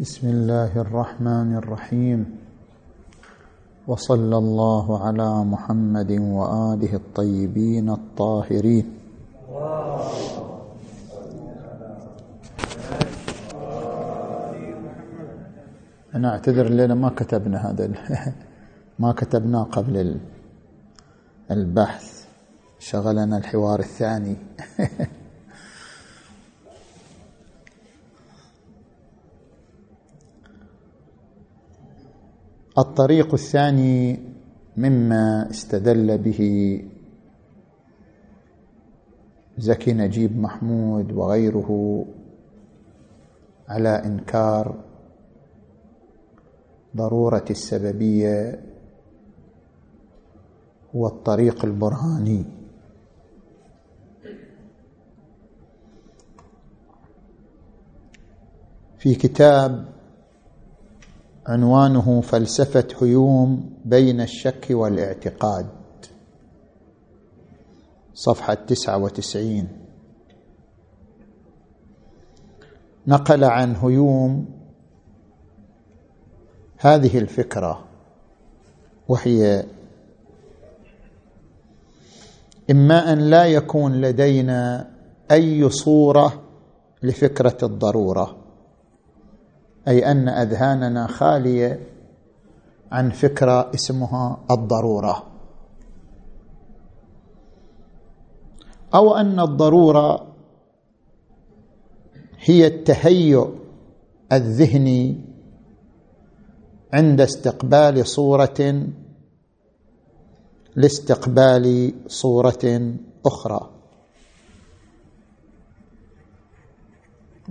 بسم الله الرحمن الرحيم. وصلى الله على محمد وآله الطيبين الطاهرين. أنا أعتذر لنا ما كتبنا هذا ما كتبناه قبل البحث. شغلنا الحوار الثاني. الطريق الثاني مما استدل به زكي نجيب محمود وغيره على إنكار ضرورة السببية هو الطريق البرهاني. في كتاب عنوانه فلسفة هيوم بين الشك والاعتقاد. صفحة تسعة وتسعين. نقل عن هيوم هذه الفكرة وهي إما أن لا يكون لدينا أي صورة لفكرة الضرورة. أي أن أذهاننا خالية عن فكره اسمها الضرورة. أو أن الضرورة هي التهيؤ الذهني عند استقبال صورة لاستقبال صورة أخرى.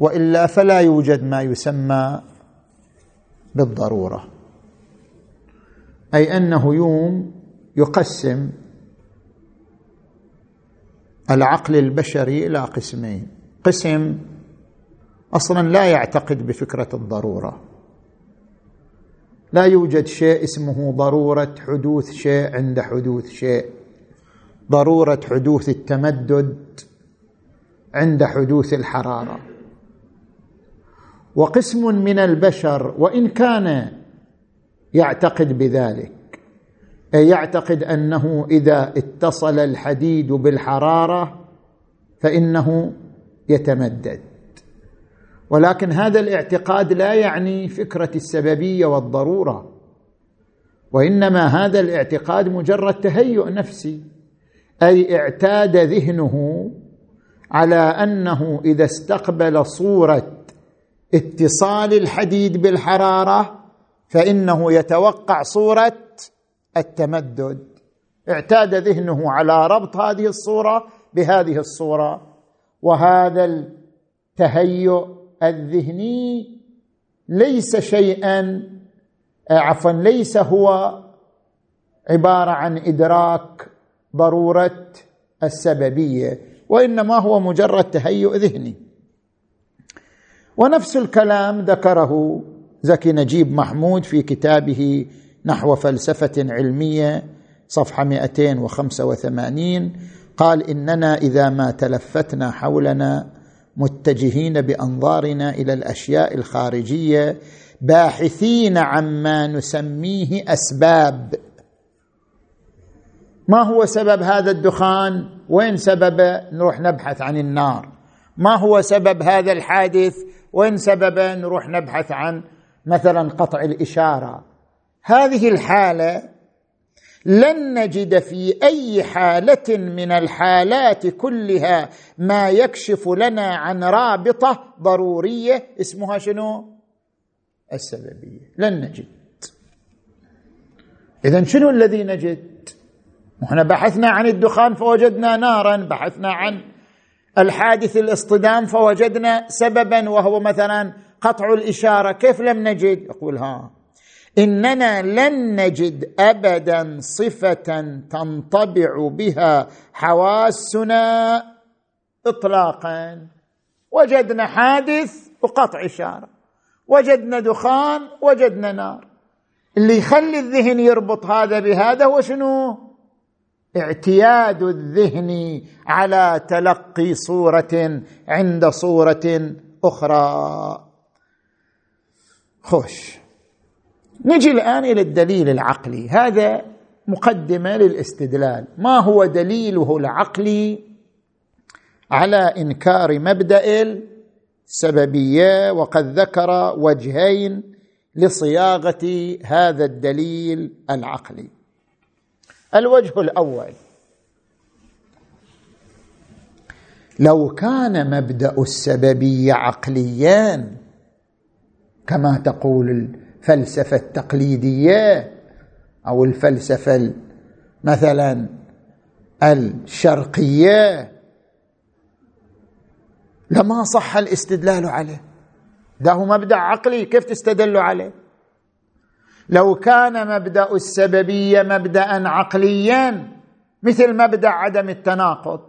وإلا فلا يوجد ما يسمى بالضرورة. أي أنه يوم يقسم العقل البشري إلى قسمين. قسم أصلا لا يعتقد بفكرة الضرورة. لا يوجد شيء اسمه ضرورة حدوث شيء عند حدوث شيء. ضرورة حدوث التمدد عند حدوث الحرارة. وقسم من البشر وإن كان يعتقد بذلك أي يعتقد أنه إذا اتصل الحديد بالحرارة فإنه يتمدد. ولكن هذا الاعتقاد لا يعني فكرة السببية والضرورة وإنما هذا الاعتقاد مجرد تهيؤ نفسي أي اعتاد ذهنه على أنه إذا استقبل صورة اتصال الحديد بالحرارة فإنه يتوقع صورة التمدد. اعتاد ذهنه على ربط هذه الصورة بهذه الصورة. وهذا التهيؤ الذهني ليس شيئا عفوا ليس هو عبارة عن إدراك ضرورة السببية وإنما هو مجرد تهيؤ ذهني. ونفس الكلام ذكره زكي نجيب محمود في كتابه نحو فلسفة علمية صفحة 285 قال إننا إذا ما تلفتنا حولنا متجهين بأنظارنا إلى الأشياء الخارجية باحثين عما نسميه أسباب. ما هو سبب هذا الدخان؟ وين سببه؟ نروح نبحث عن النار. ما هو سبب هذا الحادث؟ وين سببه نروح نبحث عن مثلا قطع الإشارة؟ هذه الحالة لن نجد في أي حالة من الحالات كلها ما يكشف لنا عن رابطة ضرورية اسمها شنو؟ السببية. لن نجد. اذا شنو الذي نجد؟ إحنا بحثنا عن الدخان فوجدنا نارا بحثنا عن الحادث الاصطدام فوجدنا سببا وهو مثلا قطع الإشارة. كيف لم نجد؟ يقول ها إننا لن نجد ابدا صفة تنطبع بها حواسنا اطلاقا. وجدنا حادث وقطع إشارة. وجدنا دخان وجدنا نار. اللي يخلي الذهن يربط هذا بهذا هو شنو؟ اعتياد الذهن على تلقي صورة عند صورة أخرى. خوش. نجي الآن إلى الدليل العقلي. هذا مقدمة للاستدلال. ما هو دليله العقلي على إنكار مبدأ السببية؟ وقد ذكر وجهين لصياغة هذا الدليل العقلي. الوجه الأول. لو كان مبدأ السببية عقليا كما تقول الفلسفة التقليدية أو الفلسفة مثلا الشرقية لما صح الاستدلال عليه. ده هو مبدأ عقلي كيف تستدلوا عليه؟ لو كان مبدأ السببية مبدا عقليا مثل مبدأ عدم التناقض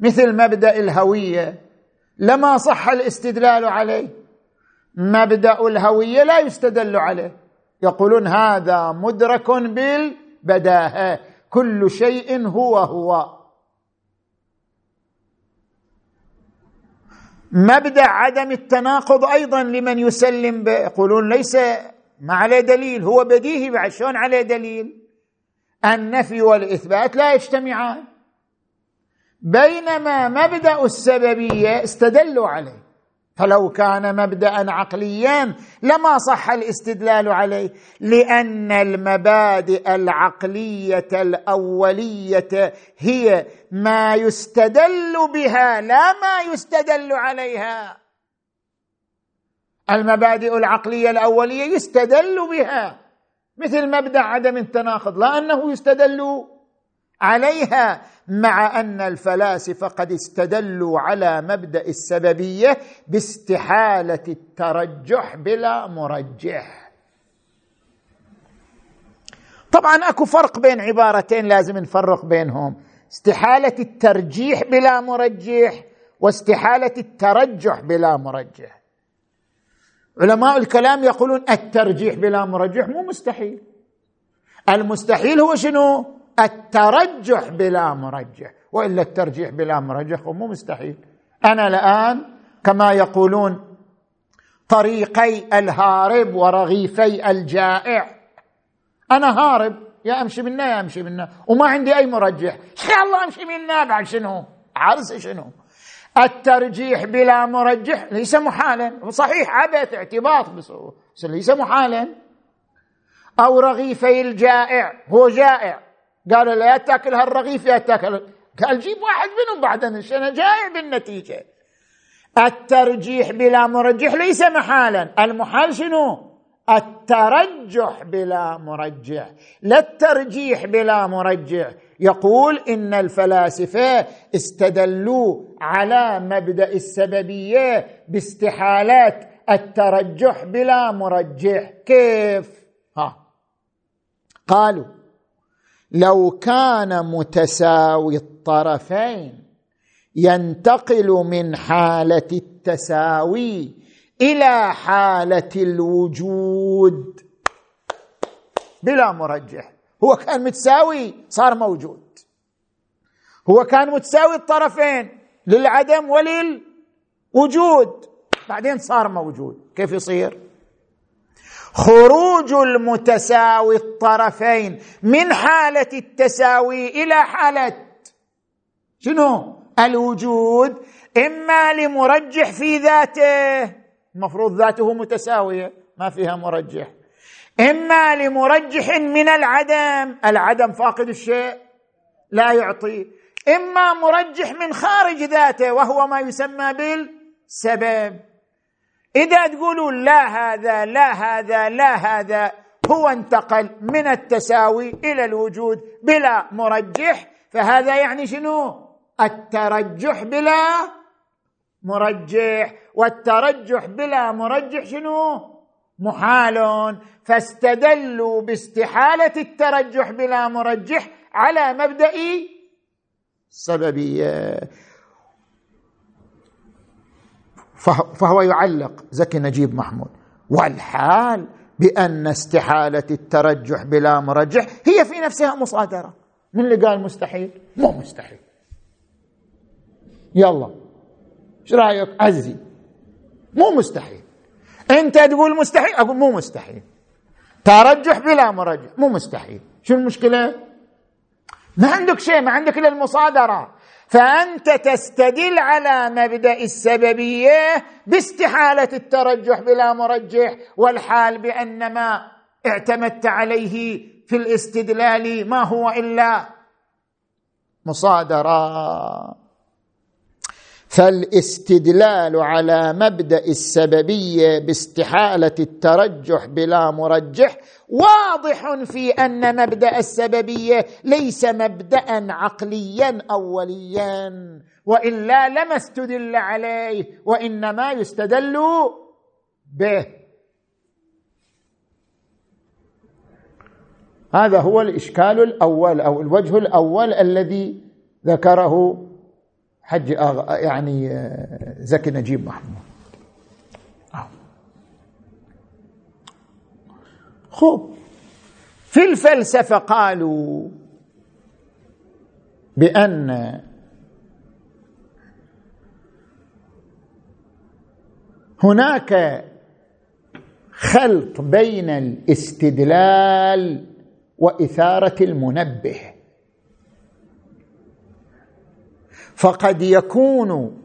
مثل مبدأ الهوية لما صح الاستدلال عليه مبدأ الهوية لا يستدل عليه. يقولون هذا مدرك بالبداهة كل شيء هو هو. مبدأ عدم التناقض أيضا لمن يسلم يقولون ليس ما عليه دليل. هو بديهي بعد شلون عليه دليل؟ النفي والإثبات لا يجتمعان. بينما مبدأ السببية استدلوا عليه. فلو كان مبدا عقليا لما صح الاستدلال عليه. لأن المبادئ العقلية الأولية هي ما يستدل بها لا ما يستدل عليها. المبادئ العقلية الأولية يستدل بها مثل مبدأ عدم التناقض لا أنه يستدل عليها مع أن الفلاسفة قد استدلوا على مبدأ السببية باستحالة الترجح بلا مرجح. طبعا أكو فرق بين عبارتين لازم نفرق بينهم استحالة الترجيح بلا مرجح واستحالة الترجح بلا مرجح. علماء الكلام يقولون الترجيح بلا مرجح مو مستحيل. المستحيل هو شنو؟ الترجح بلا مرجح وإلا الترجيح بلا مرجح مو مستحيل. أنا الآن كما يقولون طريقي الهارب ورغيفي الجائع. أنا هارب يا أمشي منا يا أمشي منا وما عندي أي مرجح. إن الله أمشي منا بعد شنو؟ عرس شنو؟ الترجيح بلا مرجح ليس محالا. صحيح عبث اعتباط بس ليس محالا. أو رغيفي الجائع هو جائع. قالوا لا تاكل هالرغيف يا تاكل قال جيب واحد منهم بعدين أنا جاي بالنتيجة. الترجيح بلا مرجح ليس محالا. المحال شنو؟ الترجح بلا مرجح. لا الترجيح بلا مرجح. يقول إن الفلاسفة استدلوا على مبدأ السببية باستحالات الترجح بلا مرجح. كيف؟ ها. قالوا لو كان متساوي الطرفين ينتقل من حالة التساوي إلى حالة الوجود بلا مرجح. هو كان متساوي صار موجود. هو كان متساوي الطرفين للعدم وللوجود. بعدين صار موجود. كيف يصير؟ خروج المتساوي الطرفين من حالة التساوي إلى حالة شنو؟ الوجود إما لمرجح في ذاته. المفروض ذاته متساوية ما فيها مرجح. إما لمرجح من العدم العدم فاقد الشيء لا يعطي. إما مرجح من خارج ذاته وهو ما يسمى بالسبب. إذا تقولوا لا هذا لا هذا لا هذا هو انتقل من التساوي إلى الوجود بلا مرجح. فهذا يعني شنو؟ الترجح بلا مرجح. والترجح بلا مرجح شنو؟ محال فاستدلوا باستحالة الترجح بلا مرجح على مبدأ سببيه فهو يعلق زكي نجيب محمود. والحال بأن استحالة الترجح بلا مرجح هي في نفسها مصادرة من اللي قال مستحيل. مو مستحيل. يلا إيش رأيك؟ عزي. مو مستحيل. انت تقول مستحيل؟ أقول مو مستحيل. ترجح بلا مرجح مو مستحيل. شو المشكلة؟ ما عندك شيء ما عندك إلا المصادرة. فأنت تستدل على مبدأ السببية باستحالة الترجح بلا مرجح والحال بأن ما اعتمدت عليه في الاستدلال ما هو إلا مصادرة. فالاستدلال على مبدأ السببية باستحالة الترجح بلا مرجح واضح في أن مبدأ السببية ليس مبدا عقليا اوليا وإلا لما استدل عليه وإنما يستدل به. هذا هو الإشكال الأول أو الوجه الأول الذي ذكره حج يعني آه، زكي نجيب محمود. آه. خب في الفلسفة قالوا بأن هناك خلط بين الاستدلال وإثارة المنبه. فقد يكون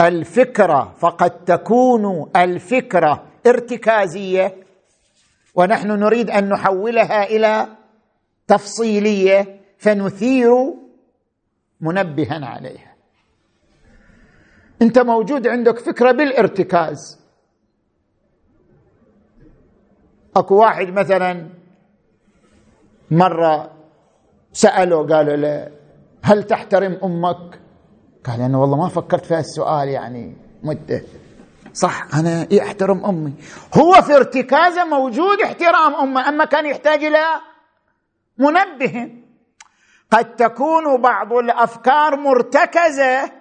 الفكرة فقد تكون الفكرة ارتكازية. ونحن نريد أن نحولها إلى تفصيلية فنثير منبها عليها. أنت موجود عندك فكرة بالارتكاز. أكو واحد مثلا مرة سأله قالوا له هل تحترم أمك؟ قال أنا والله ما فكرت في هالسؤال يعني مدة. صح أنا احترم أمي. هو في ارتكازه موجود احترام أمه أما كان يحتاج إلى منبه. قد تكون بعض الأفكار مرتكزة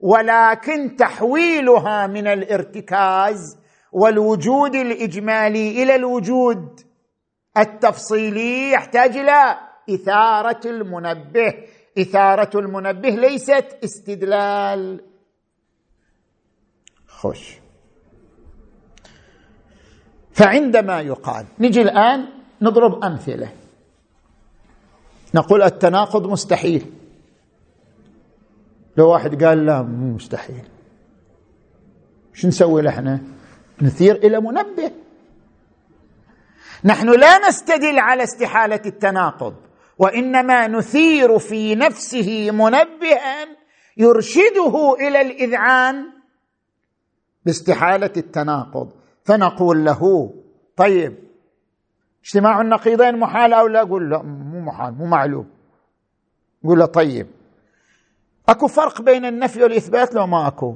ولكن تحويلها من الارتكاز والوجود الإجمالي إلى الوجود التفصيلي يحتاج إلى إثارة المنبه. إثارة المنبه ليست استدلال. خوش. فعندما يقال نجي الآن نضرب أمثلة. نقول التناقض مستحيل. لو واحد قال لا مو مستحيل. شو نسوي لحنا؟ نثير إلى منبه. نحن لا نستدل على استحالة التناقض. وإنما نثير في نفسه منبها يرشده إلى الإذعان باستحالة التناقض. فنقول له طيب اجتماع النقيضين محال أو لا؟ أقول لا مو محال مو معلوم. يقول له طيب. أكو فرق بين النفي والإثبات لو ما أكو؟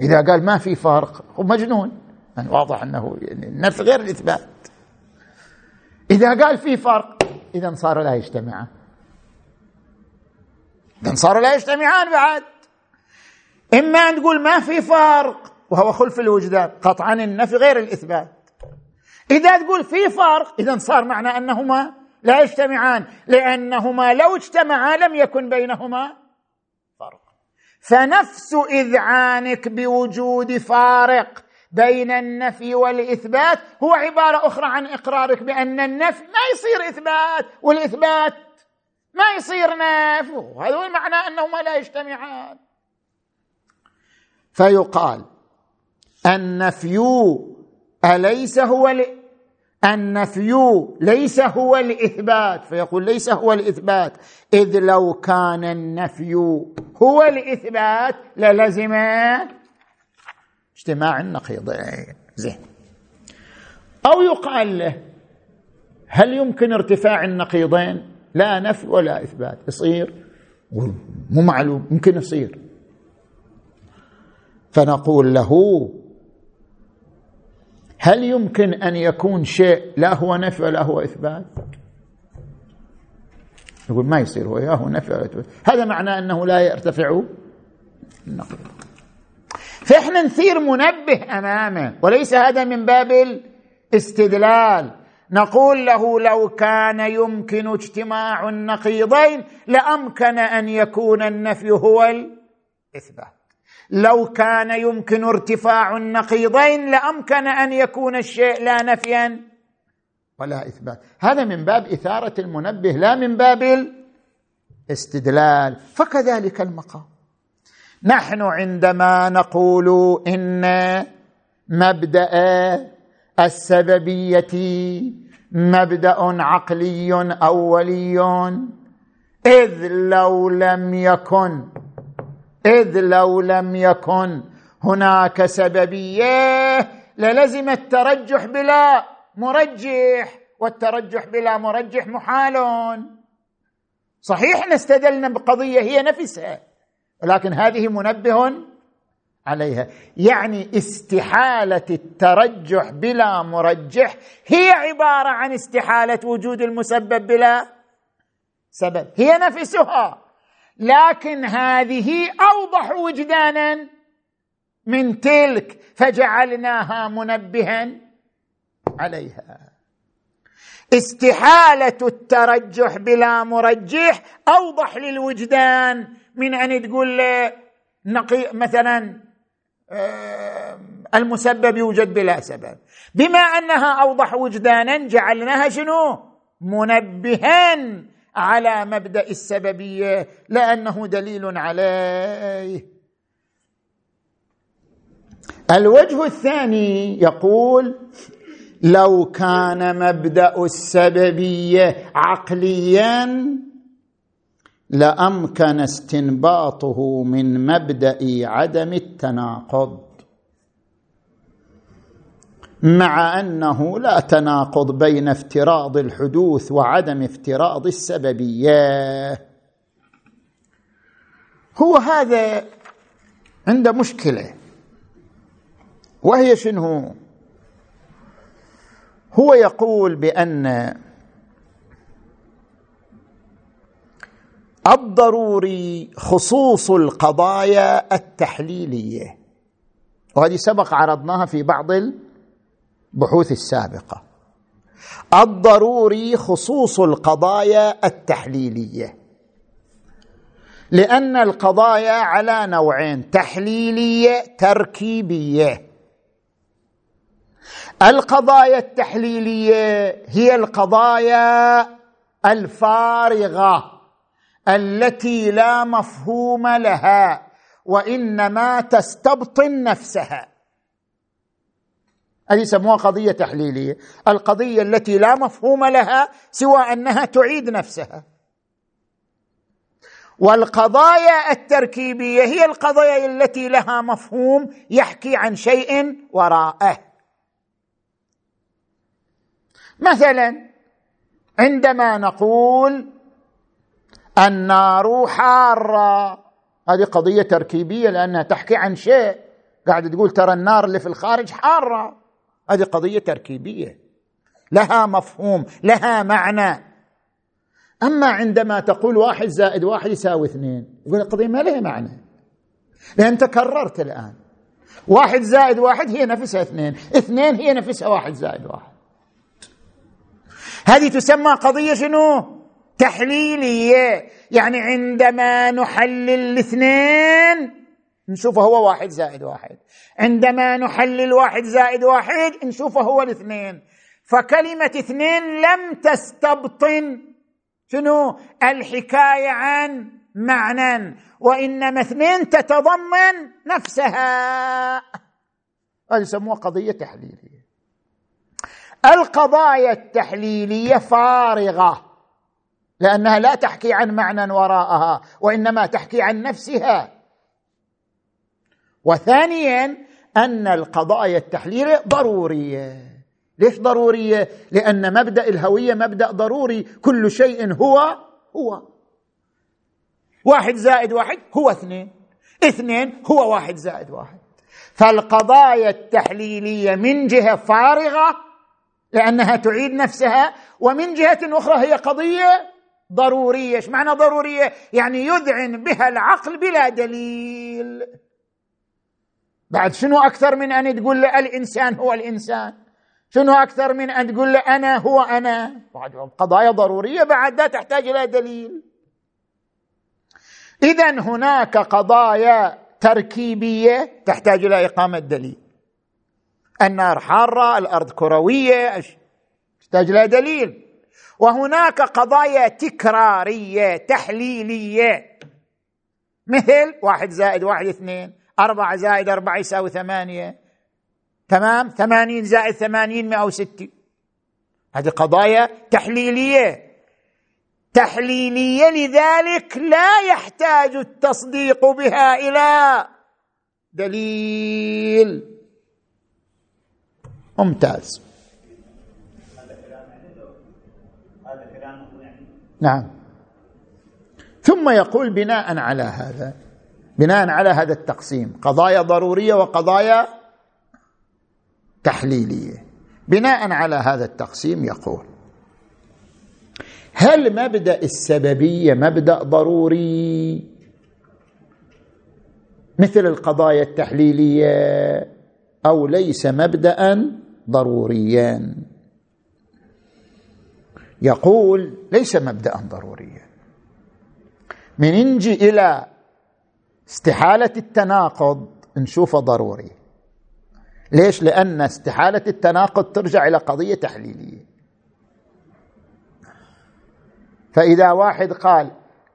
إذا قال ما في فرق هو مجنون. يعني واضح أنه يعني النفي غير الإثبات. إذا قال في فرق إذا صار لا يجتمعان. إذا صار لا يجتمعان بعد. إما أن تقول ما في فرق وهو خلف الوجدان قطعا النفي غير الإثبات. إذا تقول في فرق إذا صار معنى أنهما لا يجتمعان لأنهما لو اجتمعا لم يكن بينهما فرق. فنفس إذعانك بوجود فارق. بين النفي والإثبات هو عبارة أخرى عن إقرارك بأن النفي ما يصير إثبات والإثبات ما يصير نفي. هذا هو المعنى أنهما لا يجتمعان. فيقال النفي أليس هو النفي ليس هو الإثبات. فيقول ليس هو الإثبات. إذ لو كان النفي هو الإثبات للزم اجتماع النقيضين زين. أو يقال له هل يمكن ارتفاع النقيضين؟ لا نفي ولا إثبات. يصير؟ مو معلوم. يمكن يصير. فنقول له هل يمكن أن يكون شيء لا هو نفي ولا هو إثبات؟ يقول ما يصير. هو يا هو نفي ولا إثبات. هذا معناه أنه لا يرتفع النقيض. فإحنا نثير منبه أمامه. وليس هذا من باب الاستدلال. نقول له لو كان يمكن اجتماع النقيضين لأمكن أن يكون النفي هو الإثبات. لو كان يمكن ارتفاع النقيضين لأمكن أن يكون الشيء لا نفيا ولا إثبات. هذا من باب إثارة المنبه لا من باب الاستدلال. فكذلك المقام. نحن عندما نقول إن مبدأ السببية مبدأ عقلي أولي إذ لو لم يكن إذ لو لم يكن هناك سببية للزم الترجح بلا مرجح والترجح بلا مرجح محال. صحيح نستدلنا بقضية هي نفسها ولكن هذه منبه عليها. يعني استحالة الترجح بلا مرجح هي عبارة عن استحالة وجود المسبب بلا سبب. هي نفسها. لكن هذه أوضح وجدانا من تلك فجعلناها منبها عليها. استحالة الترجح بلا مرجح أوضح للوجدان من أن تقول نقي مثلا المسبب يوجد بلا سبب. بما أنها أوضح وجدانا جعلناها شنو؟ منبها على مبدأ السببية لأنه دليل عليه. الوجه الثاني يقول لو كان مبدأ السببية عقليا لأمكن استنباطه من مبدأ عدم التناقض. مع أنه لا تناقض بين افتراض الحدوث وعدم افتراض السببية. هو هذا عنده مشكلة وهي شنو؟ هو يقول بأن الضروري خصوص القضايا التحليلية وهذه سبق عرضناها في بعض البحوث السابقة. الضروري خصوص القضايا التحليلية لأن القضايا على نوعين تحليلية تركيبية. القضايا التحليلية هي القضايا الفارغة التي لا مفهوم لها وإنما تستبطن نفسها. هذه يسموها قضية تحليلية. القضية التي لا مفهوم لها سوى أنها تعيد نفسها. والقضايا التركيبية هي القضايا التي لها مفهوم يحكي عن شيء وراءه. مثلا عندما نقول النار حارة. هذه قضية تركيبية لأنها تحكي عن شيء. قاعد تقول ترى النار اللي في الخارج حارة. هذه قضية تركيبية. لها مفهوم لها معنى. أما عندما تقول واحد زائد واحد يساوي اثنين يقول القضية ما لها معنى. لأن تكررت الآن. واحد زائد واحد هي نفسها اثنين. اثنين هي نفسها واحد زائد واحد. هذه تسمى قضية شنو؟ تحليلية. يعني عندما نحلل الاثنين نشوفه هو واحد زائد واحد. عندما نحلل واحد زائد واحد نشوفه هو الاثنين. فكلمة اثنين لم تستبطن شنو؟ الحكاية عن معنى وإنما اثنين تتضمن نفسها. هذه يسموها قضية تحليلية. القضايا التحليلية فارغة لأنها لا تحكي عن معنى وراءها وإنما تحكي عن نفسها. وثانيا أن القضايا التحليليه ضرورية. ليش ضرورية؟ لأن مبدأ الهوية مبدأ ضروري كل شيء هو هو. واحد زائد واحد هو اثنين. اثنين هو واحد زائد واحد. فالقضايا التحليلية من جهة فارغة لأنها تعيد نفسها ومن جهة أخرى هي قضية ضرورية. إيش معنى ضرورية؟ يعني يذعن بها العقل بلا دليل. بعد شنو أكثر من أن تقول له الإنسان هو الإنسان؟ شنو أكثر من أن تقول له أنا هو أنا؟ قضايا ضرورية بعد لا تحتاج إلى دليل. اذا هناك قضايا تركيبية تحتاج إلى إقامة دليل. النار حارة الأرض كروية تحتاج إلى دليل. وهناك قضايا تكرارية تحليلية. مثل واحد زائد واحد اثنين أربعة زائد أربعة يساوي ثمانية. تمام؟ ثمانين زائد ثمانين مئة وستين هذه قضايا تحليلية. تحليلية لذلك لا يحتاج التصديق بها إلى دليل. ممتاز. نعم. ثم يقول بناء على هذا بناء على هذا التقسيم قضايا ضرورية وقضايا تحليلية. بناء على هذا التقسيم يقول هل مبدأ السببية مبدأ ضروري؟ مثل القضايا التحليلية أو ليس مبدا ضروريا يقول ليس مبدا ضروريا. من نجي إلى استحالة التناقض نشوفه ضروري. ليش؟ لأن استحالة التناقض ترجع إلى قضية تحليلية. فإذا واحد قال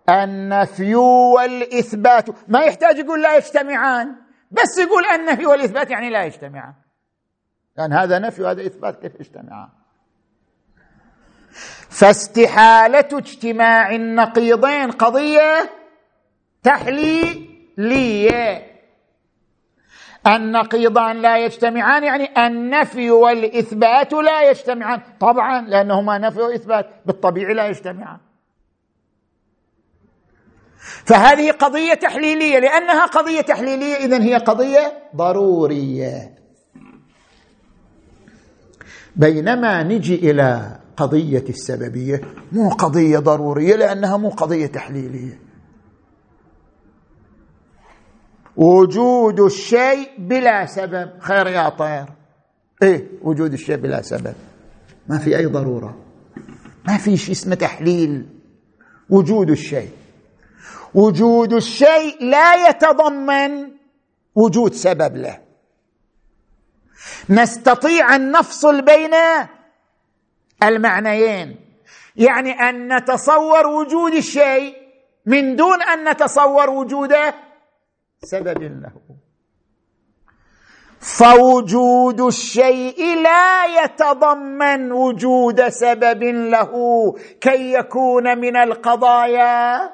النفي والاثبات ما يحتاج يقول لا يجتمعان بس يقول النفي والاثبات يعني لا يجتمعان. لأن هذا نفي وهذا إثبات كيف يجتمعان فاستحالة اجتماع النقيضين قضية تحليلية. النقيضان لا يجتمعان يعني النفي والإثبات لا يجتمعان. طبعا لأنهما نفي وإثبات بالطبيعي لا يجتمعان. فهذه قضية تحليلية لأنها قضية تحليلية اذا هي قضية ضرورية. بينما نجي إلى قضية السببية مو قضية ضرورية لأنها مو قضية تحليلية. وجود الشيء بلا سبب خير يا طير. إيه وجود الشيء بلا سبب. ما في أي ضرورة. ما في شيء اسمه تحليل. وجود الشيء. وجود الشيء لا يتضمن وجود سبب له. نستطيع أن نفصل بين المعنيين. يعني أن نتصور وجود الشيء من دون أن نتصور وجود سبب له. فوجود الشيء لا يتضمن وجود سبب له. كي يكون من القضايا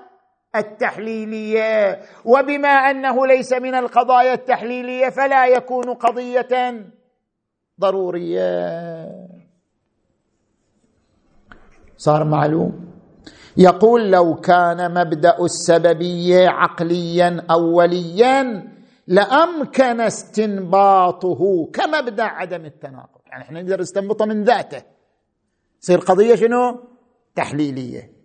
التحليلية. وبما أنه ليس من القضايا التحليلية فلا يكون قضية ضرورية. صار معلوم. يقول لو كان مبدأ السببية عقليا اوليا لأمكن استنباطه كمبدأ عدم التناقض. يعني إحنا نقدر نستنبطه من ذاته. تصير قضية شنو؟ تحليلية.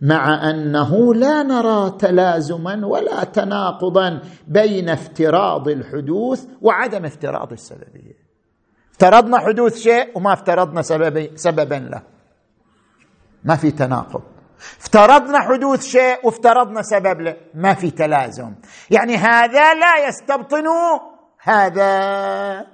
مع أنه لا نرى تلازما ولا تناقضا بين افتراض الحدوث وعدم افتراض السببية. افترضنا حدوث شيء وما افترضنا سببي سببا له. ما في تناقض. افترضنا حدوث شيء وافترضنا سبب له. ما في تلازم. يعني هذا لا يستبطن هذا.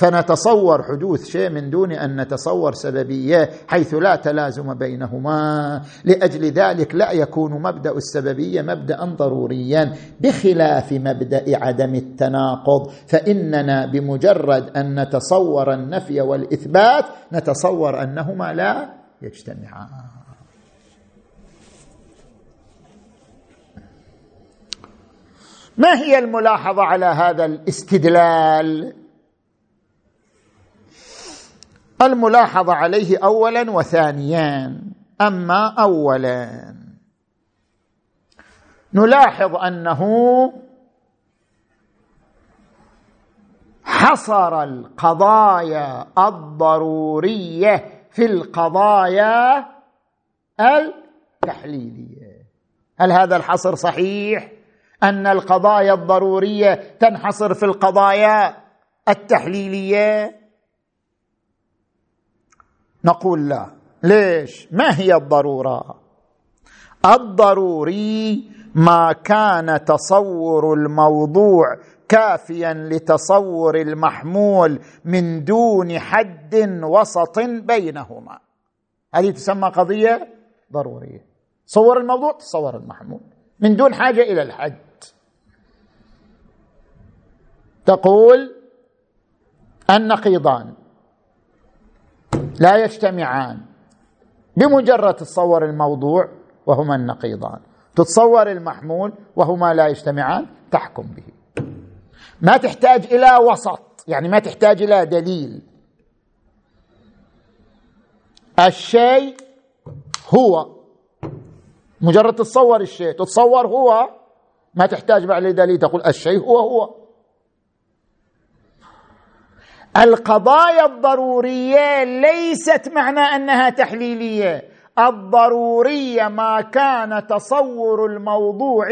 فنتصور حدوث شيء من دون أن نتصور سببية حيث لا تلازم بينهما. لأجل ذلك لا يكون مبدأ السببية مبدا ضروريا بخلاف مبدأ عدم التناقض. فإننا بمجرد أن نتصور النفي والإثبات نتصور أنهما لا يجتمعان. ما هي الملاحظة على هذا الاستدلال؟ الملاحظة عليه اولا وثانيا. أما اولا نلاحظ أنه حصر القضايا الضرورية في القضايا التحليلية. هل هذا الحصر صحيح؟ أن القضايا الضرورية تنحصر في القضايا التحليلية؟ نقول لا. ليش؟ ما هي الضرورة؟ الضروري ما كان تصور الموضوع كافيا لتصور المحمول من دون حد وسط بينهما. هذه تسمى قضية ضرورية. صور الموضوع تصور المحمول. من دون حاجة إلى الحد. تقول النقيضان لا يجتمعان بمجرد تصور الموضوع وهما النقيضان. تتصور المحمول وهما لا يجتمعان تحكم به. ما تحتاج إلى وسط يعني ما تحتاج إلى دليل. الشيء هو. مجرد تتصور الشيء تتصور هو ما تحتاج بعد دليل تقول الشيء هو هو. القضايا الضرورية ليست معنى أنها تحليلية. الضرورية ما كان تصور الموضوع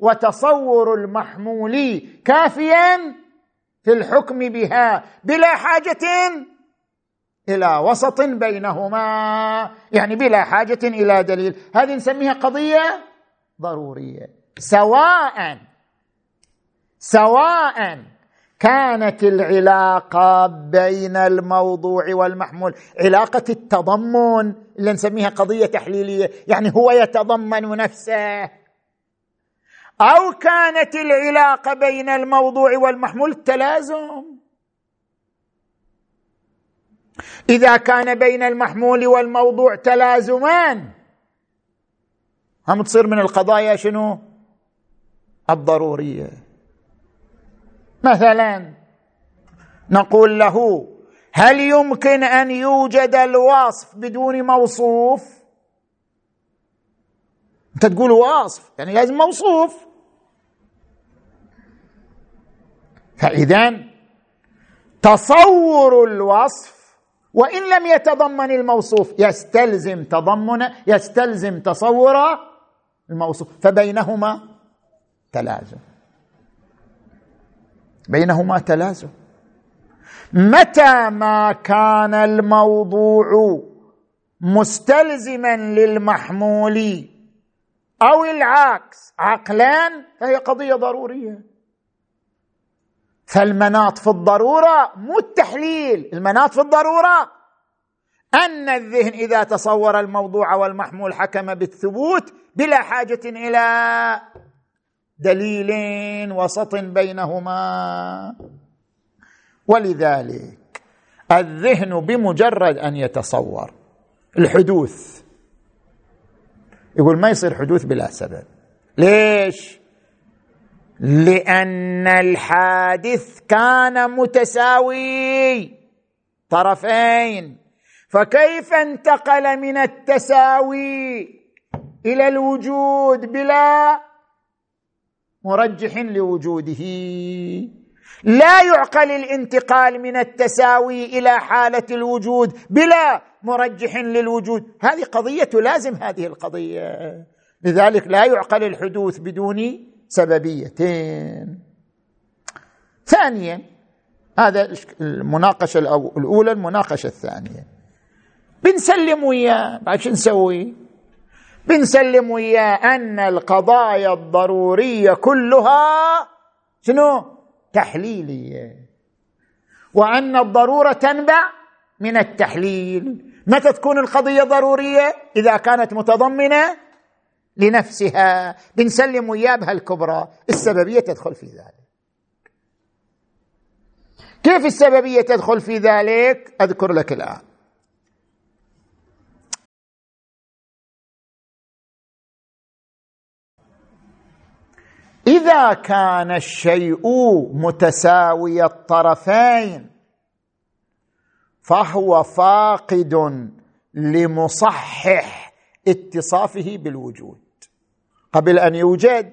وتصور المحمول كافيا في الحكم بها بلا حاجة إلى وسط بينهما. يعني بلا حاجة إلى دليل. هذه نسميها قضية ضرورية. سواء سواء كانت العلاقة بين الموضوع والمحمول. علاقة التضمن اللي نسميها قضية تحليلية يعني هو يتضمن نفسه. أو كانت العلاقة بين الموضوع والمحمول تلازم إذا كان بين المحمول والموضوع تلازمان هم تصير من القضايا شنو؟ الضرورية. مثلا نقول له هل يمكن أن يوجد الوصف بدون موصوف؟ أنت تقول وصف يعني لازم موصوف. فاذا تصور الوصف وإن لم يتضمن الموصوف يستلزم تضمن يستلزم تصور الموصوف فبينهما تلازم. بينهما تلازم. متى ما كان الموضوع مستلزما للمحمول أو العكس عقلان فهي قضية ضرورية. فالمناط في الضرورة مو التحليل المناط في الضرورة أن الذهن إذا تصور الموضوع والمحمول حكم بالثبوت بلا حاجة إلى دليل وسط بينهما. ولذلك الذهن بمجرد أن يتصور الحدوث. يقول ما يصير حدوث بلا سبب. ليش؟ لأن الحادث كان متساوي. طرفين. فكيف انتقل من التساوي إلى الوجود بلا مرجح لوجوده. لا يعقل الانتقال من التساوي إلى حالة الوجود بلا مرجح للوجود. هذه قضية تلازم هذه القضية. لذلك لا يعقل الحدوث بدون سببيتين. ثانيا هذا المناقشة الأولى المناقشة الثانية. بنسلم وياه بعد شو نسوي؟ بنسلم وياه أن القضايا الضرورية كلها شنو؟ تحليلية. وأن الضرورة تنبع من التحليل. متى تكون القضية ضرورية؟ إذا كانت متضمنة لنفسها. بنسلم وياه بهالكبرى. السببية تدخل في ذلك. كيف السببية تدخل في ذلك؟ أذكر لك الآن. إذا كان الشيء متساوي الطرفين فهو فاقد لمصحح اتصافه بالوجود. قبل أن يوجد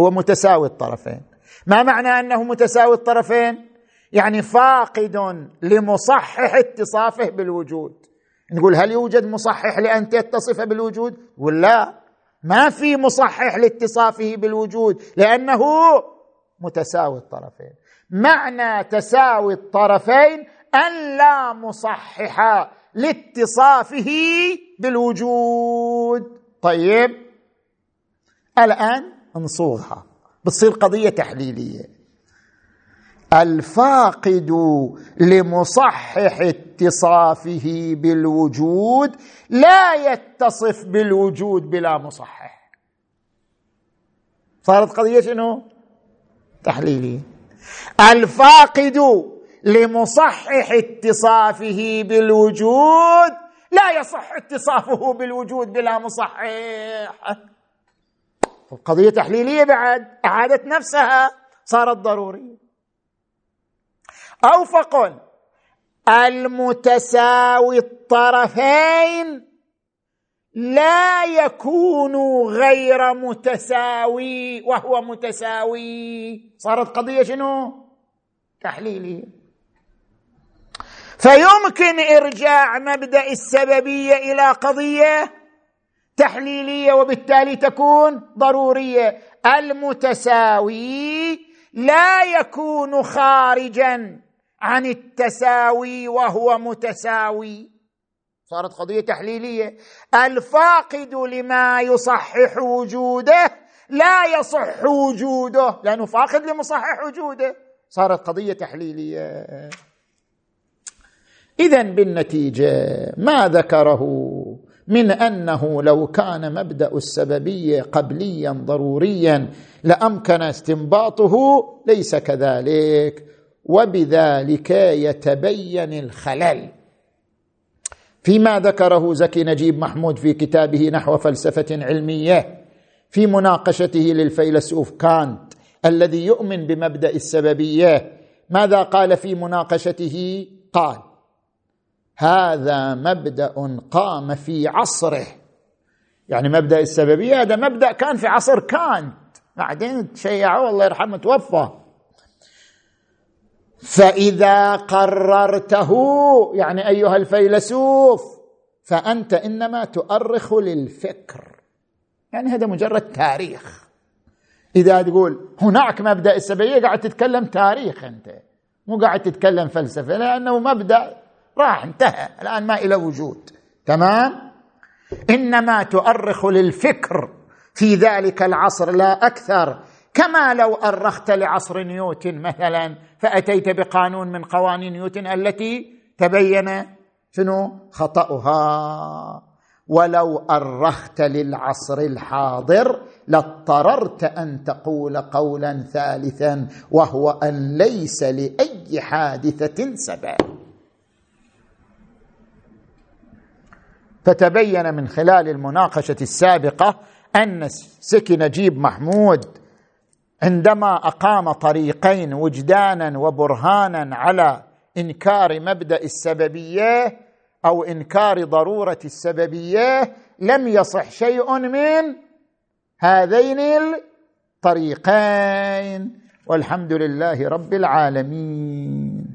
هو متساوي الطرفين. ما معنى أنه متساوي الطرفين؟ يعني فاقد لمصحح اتصافه بالوجود. نقول هل يوجد مصحح لأن تتصف بالوجود؟ ولا. ما في مصحح لاتصافه بالوجود لأنه متساوي الطرفين. معنى تساوي الطرفين أن لا مصحح لاتصافه بالوجود. طيب الآن نصوغها. بتصير قضية تحليلية. الفاقد لمصحح اتصافه بالوجود لا يتصف بالوجود بلا مصحح. صارت قضية شنو؟ تحليلية الفاقد لمصحح اتصافه بالوجود لا يصح اتصافه بالوجود بلا مصحح. قضية تحليلية بعد أعادت نفسها صارت ضرورية أو فقل. المتساوي الطرفين لا يكون غير متساوي وهو متساوي. صارت قضية شنو؟ تحليلية فيمكن إرجاع مبدأ السببية إلى قضية تحليلية وبالتالي تكون ضرورية. المتساوي لا يكون خارجا. عن التساوي وهو متساوي. صارت قضية تحليلية. الفاقد لما يصحح وجوده لا يصح وجوده لأنه فاقد لمصحح وجوده. صارت قضية تحليلية. اذا بالنتيجة ما ذكره من أنه لو كان مبدأ السببية قبليا ضروريا لأمكن استنباطه ليس كذلك. وبذلك يتبين الخلل. فيما ذكره زكي نجيب محمود في كتابه نحو فلسفة علمية في مناقشته للفيلسوف كانت الذي يؤمن بمبدأ السببية ماذا قال في مناقشته؟ قال هذا مبدأ قام في عصره. يعني مبدأ السببية هذا مبدأ كان في عصر كانت. بعدين شيعوه الله يرحمه توفى. فإذا قررته يعني أيها الفيلسوف فأنت إنما تؤرخ للفكر. يعني هذا مجرد تاريخ. إذا تقول هناك مبدأ السببيه قاعد تتكلم تاريخ أنت. مو قاعد تتكلم فلسفة لأنه مبدأ راح انتهى. الآن ما إلى وجود. تمام؟ إنما تؤرخ للفكر في ذلك العصر لا أكثر. كما لو أرخت لعصر نيوتن مثلا فأتيت بقانون من قوانين نيوتن التي تبين شنو خطأها. ولو أرخت للعصر الحاضر لاضطررت أن تقول قولا ثالثا وهو أن ليس لأي حادثة سبب. فتبين من خلال المناقشة السابقة أن سكي نجيب محمود عندما أقام طريقين وجدانا وبرهانا على إنكار مبدأ السببية أو إنكار ضرورة السببية لم يصح شيء من هذين الطريقين. والحمد لله رب العالمين.